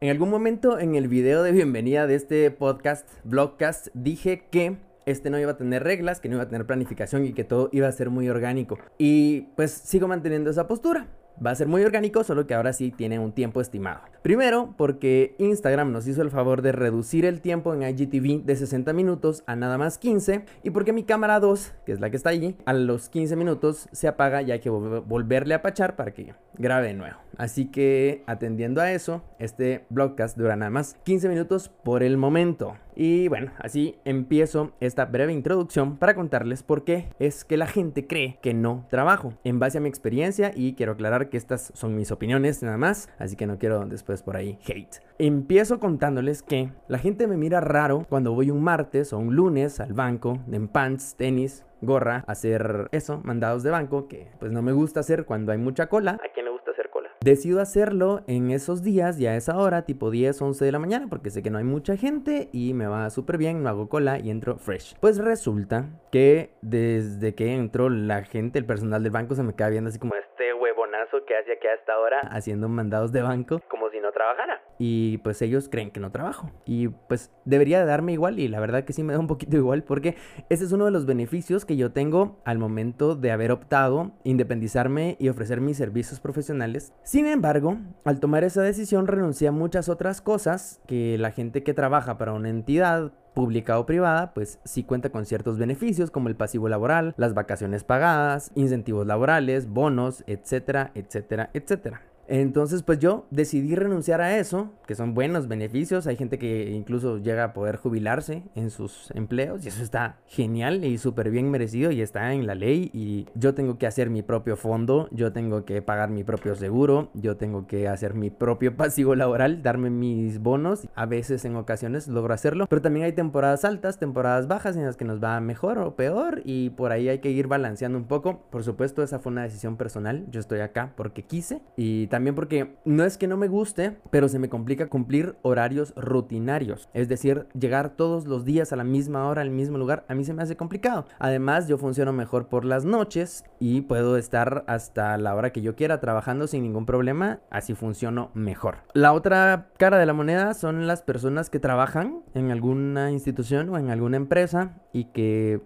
En algún momento en el video de bienvenida de este podcast, blogcast, dije que este no iba a tener reglas, que no iba a tener planificación y que todo iba a ser muy orgánico. Y pues sigo manteniendo esa postura. Va a ser muy orgánico, solo que ahora sí tiene un tiempo estimado. Primero, porque Instagram nos hizo el favor de reducir el tiempo en IGTV de 60 minutos a nada más 15. Y porque mi cámara 2, que es la que está allí, a los 15 minutos se apaga y hay que volverle a pachar para que grabe de nuevo. Así que atendiendo a eso, este blogcast dura nada más 15 minutos por el momento. Y bueno, así empiezo esta breve introducción para contarles por qué es que la gente cree que no trabajo. En base a mi experiencia y quiero aclarar que estas son mis opiniones nada más, así que no quiero después por ahí hate. Empiezo contándoles que la gente me mira raro cuando voy un martes o un lunes al banco en pants, tenis, gorra, hacer eso, mandados de banco, que pues no me gusta hacer cuando hay mucha cola. ¿A quién le gusta hacer cola? Decido hacerlo en esos días y a esa hora, tipo 10, 11 de la mañana, porque sé que no hay mucha gente y me va súper bien, no hago cola y entro fresh. Pues resulta que desde que entro la gente, el personal del banco se me queda viendo así como este huevonazo que hace aquí a esta hora haciendo mandados de banco como si no trabajara. Y pues ellos creen que no trabajo. Y pues debería de darme igual y la verdad que sí me da un poquito igual porque ese es uno de los beneficios que yo tengo al momento de haber optado independizarme y ofrecer mis servicios profesionales. Sin embargo, al tomar esa decisión renuncié a muchas otras cosas que la gente que trabaja para una entidad pública o privada, pues sí cuenta con ciertos beneficios como el pasivo laboral, las vacaciones pagadas, incentivos laborales, bonos, etcétera, etcétera, etcétera. Entonces, pues yo decidí renunciar a eso, que son buenos beneficios. Hay gente que incluso llega a poder jubilarse en sus empleos y eso está genial y súper bien merecido y está en la ley. Y yo tengo que hacer mi propio fondo, yo tengo que pagar mi propio seguro, yo tengo que hacer mi propio pasivo laboral, darme mis bonos. A veces, en ocasiones, logro hacerlo, pero también hay temporadas altas, temporadas bajas en las que nos va mejor o peor y por ahí hay que ir balanceando un poco. Por supuesto, esa fue una decisión personal. Yo estoy acá porque quise y también también porque no es que no me guste, pero se me complica cumplir horarios rutinarios. Es decir, llegar todos los días a la misma hora, al mismo lugar, a mí se me hace complicado. Además, yo funciono mejor por las noches y puedo estar hasta la hora que yo quiera trabajando sin ningún problema. Así funciono mejor. La otra cara de la moneda son las personas que trabajan en alguna institución o en alguna empresa y que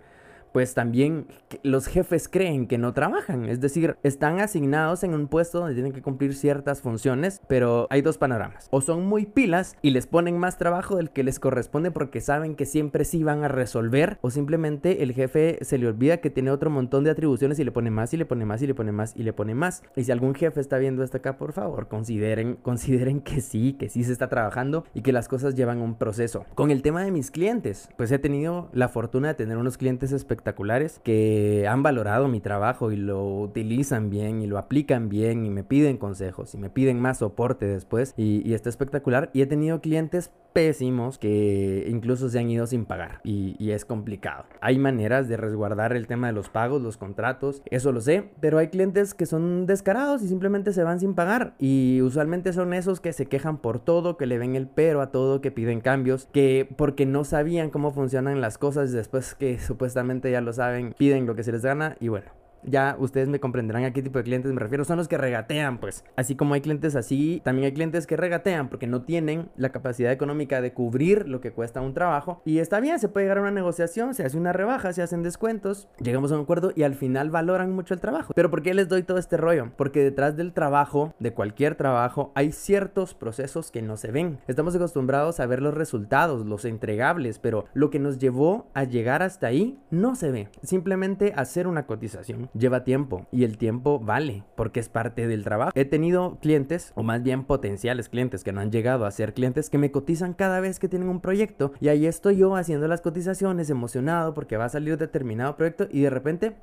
pues también los jefes creen que no trabajan. Es decir, están asignados en un puesto donde tienen que cumplir ciertas funciones, pero hay dos panoramas. O son muy pilas y les ponen más trabajo del que les corresponde porque saben que siempre sí van a resolver, o simplemente el jefe se le olvida que tiene otro montón de atribuciones y le pone más y le pone más y le pone más y le pone más. Y si algún jefe está viendo esto acá, por favor, consideren, consideren que sí, que sí se está trabajando y que las cosas llevan un proceso. Con el tema de mis clientes, pues he tenido la fortuna de tener unos clientes espectaculares espectaculares que han valorado mi trabajo y lo utilizan bien y lo aplican bien y me piden consejos y me piden más soporte después y, está espectacular. Y he tenido clientes pésimos que incluso se han ido sin pagar y, es complicado. Hay maneras de resguardar el tema de los pagos, los contratos, eso lo sé, pero hay clientes que son descarados y simplemente se van sin pagar y usualmente son esos que se quejan por todo, que le ven el pero a todo, que piden cambios, que porque no sabían cómo funcionan las cosas después que supuestamente ya lo saben, piden lo que se les gana y bueno, ya ustedes me comprenderán a qué tipo de clientes me refiero. Son los que regatean, pues. Así como hay clientes así, también hay clientes que regatean porque no tienen la capacidad económica de cubrir lo que cuesta un trabajo. Y está bien, se puede llegar a una negociación, se hace una rebaja, se hacen descuentos, llegamos a un acuerdo y al final valoran mucho el trabajo. Pero ¿por qué les doy todo este rollo? Porque detrás del trabajo, de cualquier trabajo, hay ciertos procesos que no se ven. Estamos acostumbrados a ver los resultados, los entregables, pero lo que nos llevó a llegar hasta ahí no se ve. Simplemente hacer una cotización lleva tiempo y el tiempo vale porque es parte del trabajo. He tenido clientes o más bien potenciales clientes que no han llegado a ser clientes que me cotizan cada vez que tienen un proyecto y ahí estoy yo haciendo las cotizaciones emocionado porque va a salir determinado proyecto y de repente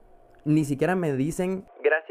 ni siquiera me dicen gracias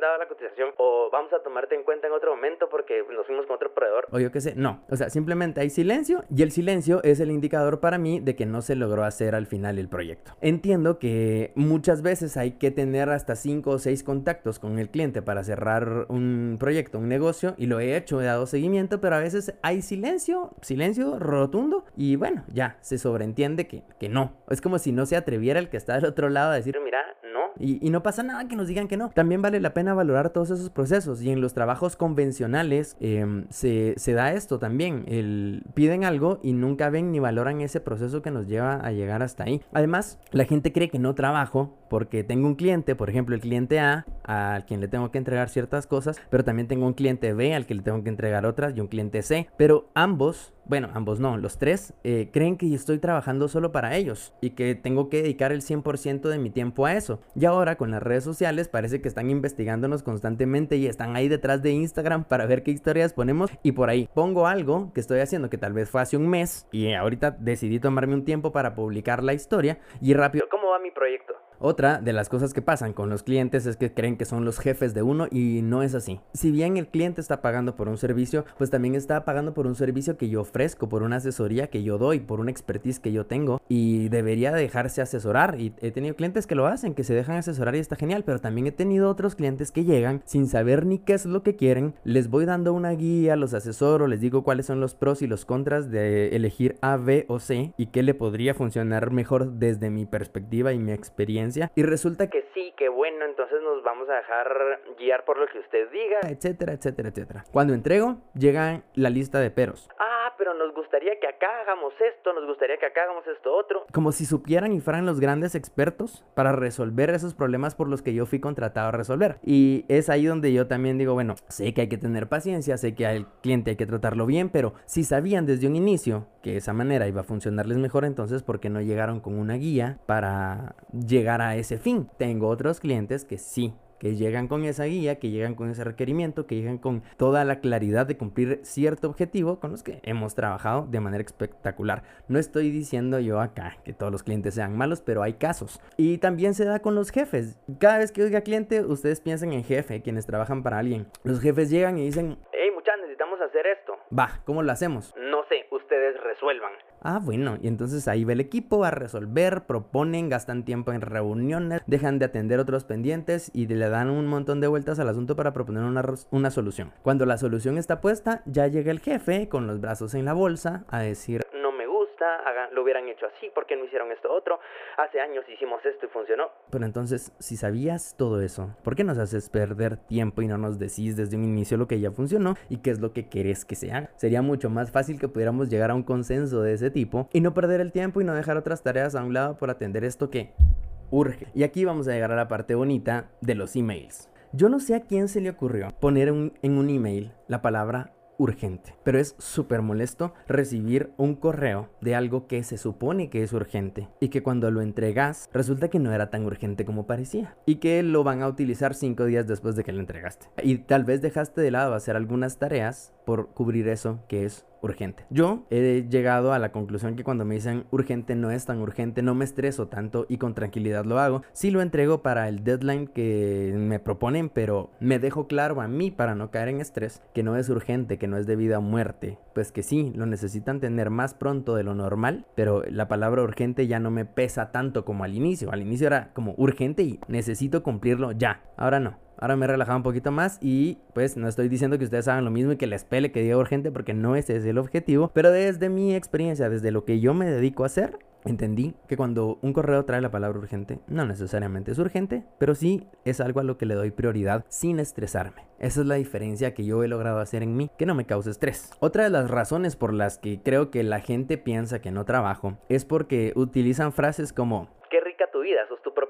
mandado la cotización o vamos a tomarte en cuenta en otro momento porque nos fuimos con otro proveedor o yo qué sé, no, o sea, simplemente hay silencio y el silencio es el indicador para mí de que no se logró hacer al final el proyecto. Entiendo que muchas veces hay que tener hasta 5 o 6 contactos con el cliente para cerrar un proyecto, un negocio y lo he hecho, he dado seguimiento, pero a veces hay silencio, silencio rotundo y bueno, ya se sobreentiende que, que no. Es como si no se atreviera el que está del otro lado a decir, mira, no, Y, no pasa nada que nos digan que no. También vale la pena valorar todos esos procesos. Y en los trabajos convencionales em, se, se, da esto también. El, piden algo y nunca ven ni valoran ese proceso que nos lleva a llegar hasta ahí. Además, la gente cree que no trabajo porque tengo un cliente, por ejemplo, el cliente A, al quien le tengo que entregar ciertas cosas, pero también tengo un cliente B al que le tengo que entregar otras y un cliente C. Pero ambos bueno, ambos no, los tres, eh, creen que estoy trabajando solo para ellos y que tengo que dedicar el 100% de mi tiempo a eso. Y ahora con las redes sociales parece que están constantemente y están ahí detrás de Instagram para ver qué historias ponemos y por ahí pongo algo que estoy haciendo que tal vez fue hace un mes y ahorita decidí tomarme un tiempo para publicar la historia y rápido, ¿cómo va mi proyecto? Otra de las cosas que pasan con los clientes es que creen que son los jefes de uno y no es así. Si bien el cliente está pagando por un servicio, pues también está pagando por un servicio que yo ofrezco, por una asesoría que yo doy, por una expertise que yo tengo y debería dejarse asesorar. Y he tenido clientes que lo hacen, que se dejan asesorar y está genial, pero también he tenido otros clientes que llegan sin saber ni qué es lo que quieren. Les voy dando una guía, los asesoro, les digo cuáles son los pros y los contras de elegir A, B o C y qué le podría funcionar mejor desde mi perspectiva y mi experiencia y resulta que sí, que bueno, entonces nos vamos a dejar guiar por lo que usted diga, etcétera, etcétera, etcétera. Cuando entrego, llega la lista de peros. Ah, pero nos gustaría que acá hagamos esto, nos gustaría que acá hagamos esto otro. Como si supieran y fueran los grandes expertos para resolver esos problemas por los que yo fui contratado a resolver. Y es ahí donde yo también digo, bueno, sé que hay que tener paciencia, sé que al cliente hay que tratarlo bien, pero si sabían desde un inicio que esa manera iba a funcionarles mejor, entonces ¿por qué no llegaron con una guía para llegar a ese fin? Tengo otros clientes que sí que llegan con esa guía, que llegan con ese requerimiento, que llegan con toda la claridad de cumplir cierto objetivo con los que hemos trabajado de manera espectacular. No estoy diciendo yo acá que todos los clientes sean malos, pero hay casos. Y también se da con los jefes. Cada vez que oiga cliente, ustedes piensen en jefe, quienes trabajan para alguien. Los jefes llegan y dicen, hey muchachos, necesitamos hacer esto. Va, ¿cómo lo hacemos? Ah, bueno, y entonces ahí va el equipo a resolver, proponen, gastan tiempo en reuniones, dejan de atender otros pendientes y le dan un montón de vueltas al asunto para proponer una, una solución. Cuando la solución está puesta, ya llega el jefe con los brazos en la bolsa a decir, lo hubieran hecho así, ¿por qué no hicieron esto otro? Hace años hicimos esto y funcionó. Pero entonces, si sabías todo eso, ¿por qué nos haces perder tiempo y no nos decís desde un inicio lo que ya funcionó y qué es lo que querés que se haga? Sería mucho más fácil que pudiéramos llegar a un consenso de ese tipo y no perder el tiempo y no dejar otras tareas a un lado por atender esto que urge. Y aquí vamos a llegar a la parte bonita de los emails. Yo no sé a quién se le ocurrió poner en un email la palabra urgente. Pero es súper molesto recibir un correo de algo que se supone que es urgente y que cuando lo entregas resulta que no era tan urgente como parecía y que lo van a utilizar cinco días después de que lo entregaste. Y tal vez dejaste de lado hacer algunas tareas por cubrir eso que es urgente. Yo he llegado a la conclusión que cuando me dicen urgente no es tan urgente, no me estreso tanto y con tranquilidad lo hago. Sí lo entrego para el deadline que me proponen, pero me dejo claro a mí para no caer en estrés que no es urgente, que no es de vida o muerte. Pues que sí, lo necesitan tener más pronto de lo normal, pero la palabra urgente ya no me pesa tanto como al inicio. Al inicio era como urgente y necesito cumplirlo ya. Ahora no. Ahora me he relajado un poquito más y pues no estoy diciendo que ustedes hagan lo mismo y que les pele que diga urgente porque no ese es el objetivo, pero desde mi experiencia, desde lo que yo me dedico a hacer, entendí que cuando un correo trae la palabra urgente, no necesariamente es urgente, pero sí es algo a lo que le doy prioridad sin estresarme. Esa es la diferencia que yo he logrado hacer en mí, que no me cause estrés. Otra de las razones por las que creo que la gente piensa que no trabajo es porque utilizan frases como, qué rica tu vida, sos tu propio.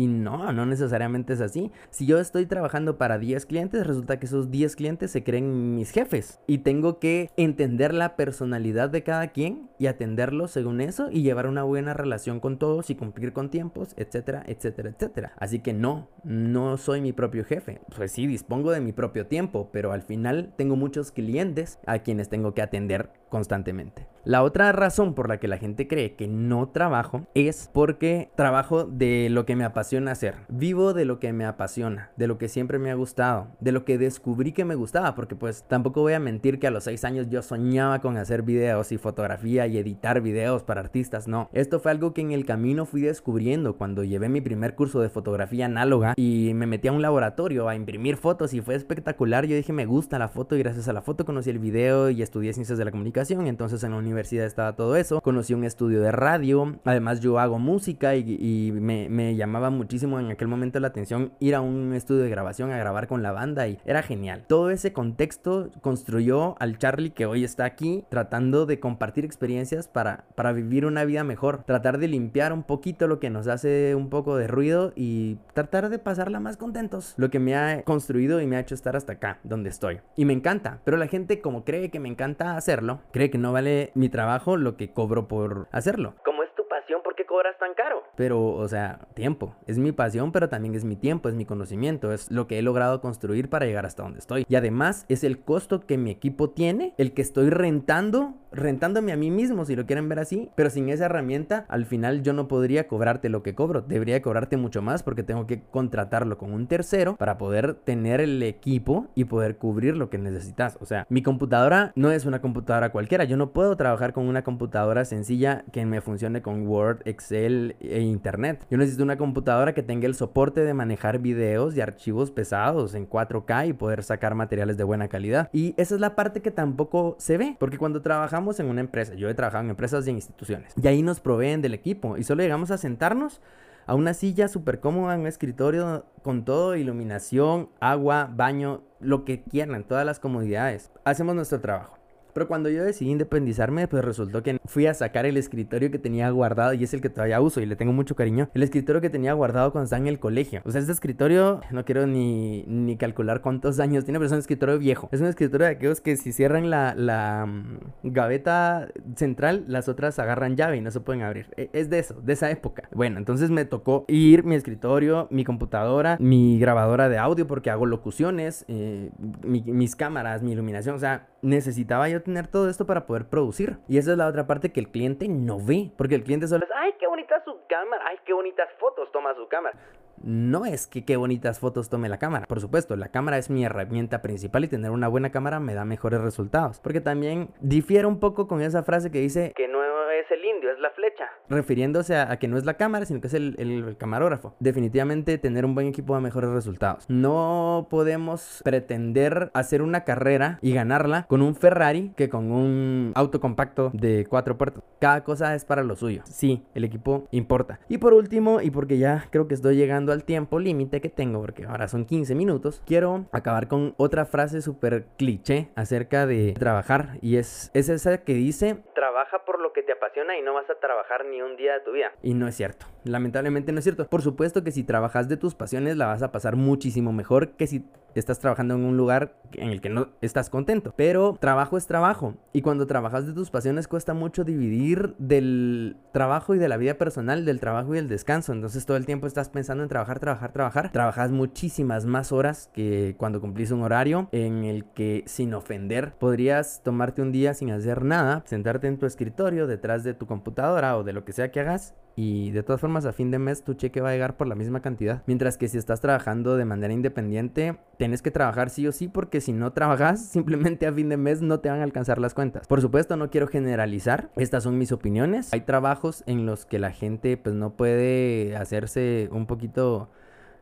Y no, no necesariamente es así. Si yo estoy trabajando para 10 clientes, resulta que esos 10 clientes se creen mis jefes. Y tengo que entender la personalidad de cada quien y atenderlo según eso y llevar una buena relación con todos y cumplir con tiempos, etcétera, etcétera, etcétera. Así que no, no soy mi propio jefe. Pues sí, dispongo de mi propio tiempo, pero al final tengo muchos clientes a quienes tengo que atender constantemente. La otra razón por la que la gente cree que no trabajo es porque trabajo de lo que me apasiona hacer. Vivo de lo que me apasiona, de lo que siempre me ha gustado, de lo que descubrí que me gustaba, porque pues tampoco voy a mentir que a los 6 años yo soñaba con hacer videos y fotografía y editar videos para artistas, no. Esto fue algo que en el camino fui descubriendo cuando llevé mi primer curso de fotografía análoga y me metí a un laboratorio a imprimir fotos y fue espectacular. Yo dije, me gusta la foto y gracias a la foto conocí el video y estudié ciencias de la comunicación. Entonces en la universidad estaba todo eso. Conocí un estudio de radio. Además yo hago música y, me, me llamaba muchísimo en aquel momento la atención ir a un estudio de grabación a grabar con la banda y era genial. Todo ese contexto construyó al Charlie que hoy está aquí tratando de compartir experiencias para, para vivir una vida mejor, tratar de limpiar un poquito lo que nos hace un poco de ruido y tratar de pasarla más contentos. Lo que me ha construido y me ha hecho estar hasta acá, donde estoy. Y me encanta, pero la gente como cree que me encanta hacerlo, cree que no vale mi trabajo lo que cobro por hacerlo. Como es tu pasión, ¿por qué cobras tan caro? Pero, o sea, tiempo. Es mi pasión, pero también es mi tiempo, es mi conocimiento, es lo que he logrado construir para llegar hasta donde estoy. Y además es el costo que mi equipo tiene, el que estoy rentando rentándome a mí mismo, si lo quieren ver así. Pero sin esa herramienta, al final yo no podría cobrarte lo que cobro. Debería cobrarte mucho más porque tengo que contratarlo con un tercero para poder tener el equipo y poder cubrir lo que necesitas. O sea, mi computadora no es una computadora cualquiera. Yo no puedo trabajar con una computadora sencilla que me funcione con Word, Excel e Internet. Yo necesito una computadora que tenga el soporte de manejar videos y archivos pesados en 4K y poder sacar materiales de buena calidad. Y esa es la parte que tampoco se ve. Porque cuando trabajamos en una empresa, yo he trabajado en empresas y en instituciones, y ahí nos proveen del equipo y solo llegamos a sentarnos a una silla súper cómoda, un escritorio con todo, iluminación, agua, baño, lo que quieran, todas las comodidades. Hacemos nuestro trabajo. Pero cuando yo decidí independizarme, pues resultó que fui a sacar el escritorio que tenía guardado y es el que todavía uso y le tengo mucho cariño. El escritorio que tenía guardado cuando estaba en el colegio. O sea, este escritorio, no quiero ni, ni calcular cuántos años tiene, pero es un escritorio viejo. Es un escritorio de aquellos que si cierran la, la mm, gaveta central, las otras agarran llave y no se pueden abrir. E, es de eso, de esa época. Bueno, entonces me tocó ir mi escritorio, mi computadora, mi grabadora de audio porque hago locuciones, eh, mis cámaras, mi iluminación. O sea, necesitaba yo tener todo esto para poder producir. Y esa es la otra parte que el cliente no ve, porque el cliente solo es, ay, qué bonita su cámara, ay, qué bonitas fotos toma su cámara no es que qué bonitas fotos tome la cámara. Por supuesto, la cámara es mi herramienta principal y tener una buena cámara me da mejores resultados. Porque también difiere un poco con esa frase que dice que no es el indio, es la flecha. Refiriéndose a, que no es la cámara, sino que es el, camarógrafo. Definitivamente tener un buen equipo da mejores resultados. No podemos pretender hacer una carrera y ganarla con un Ferrari que con un auto compacto de cuatro puertas. Cada cosa es para lo suyo. Sí, el equipo importa. Y por último, y porque ya creo que estoy llegando al tiempo límite que tengo, porque ahora son 15 minutos, quiero acabar con otra frase súper cliché acerca de trabajar. Y es, es esa que dice... Trabaja por lo que te apasiona y no vas a trabajar ni un día de tu vida. Y no es cierto. Lamentablemente no es cierto. Por supuesto que si trabajas de tus pasiones la vas a pasar muchísimo mejor que si estás trabajando en un lugar en el que no estás contento. Pero trabajo es trabajo. Y cuando trabajas de tus pasiones cuesta mucho dividir del trabajo y de la vida personal, del trabajo y el descanso. Entonces todo el tiempo estás pensando en trabajar, trabajar, trabajar. Trabajas muchísimas más horas que cuando cumplís un horario en el que sin ofender podrías tomarte un día sin hacer nada, sentarte en tu escritorio detrás de tu computadora o de lo que sea que hagas y de todas formas a fin de mes tu cheque va a llegar por la misma cantidad. Mientras que si estás trabajando de manera independiente, tienes que trabajar sí o sí porque si no trabajas, simplemente a fin de mes no te van a alcanzar las cuentas. Por supuesto, no quiero generalizar, estas son mis opiniones. Hay trabajos en los que la gente pues no puede hacerse un poquito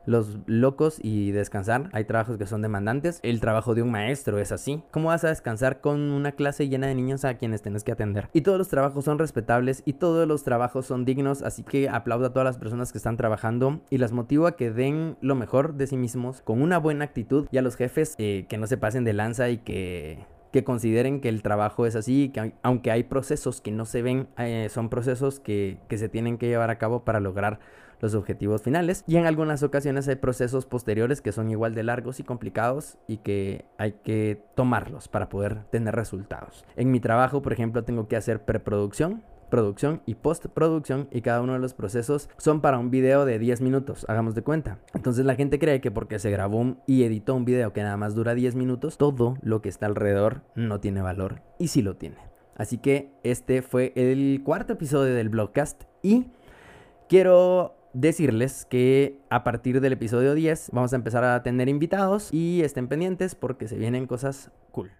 los locos y descansar. Hay trabajos que son demandantes. El trabajo de un maestro es así. ¿Cómo vas a descansar con una clase llena de niños a quienes tienes que atender? Y todos los trabajos son respetables y todos los trabajos son dignos, así que aplaudo a todas las personas que están trabajando y las motivo a que den lo mejor de sí mismos con una buena actitud y a los jefes eh, que no se pasen de lanza y que que consideren que el trabajo es así, que aunque hay procesos que no se ven, eh, son procesos que, que se tienen que llevar a cabo para lograr los objetivos finales y en algunas ocasiones hay procesos posteriores que son igual de largos y complicados y que hay que tomarlos para poder tener resultados. En mi trabajo, por ejemplo, tengo que hacer preproducción, producción y postproducción y cada uno de los procesos son para un video de 10 minutos, hagamos de cuenta. Entonces la gente cree que porque se grabó y editó un video que nada más dura 10 minutos, todo lo que está alrededor no tiene valor y sí lo tiene. Así que este fue el cuarto episodio del blogcast y quiero decirles que a partir del episodio 10 vamos a empezar a tener invitados y estén pendientes porque se vienen cosas cool.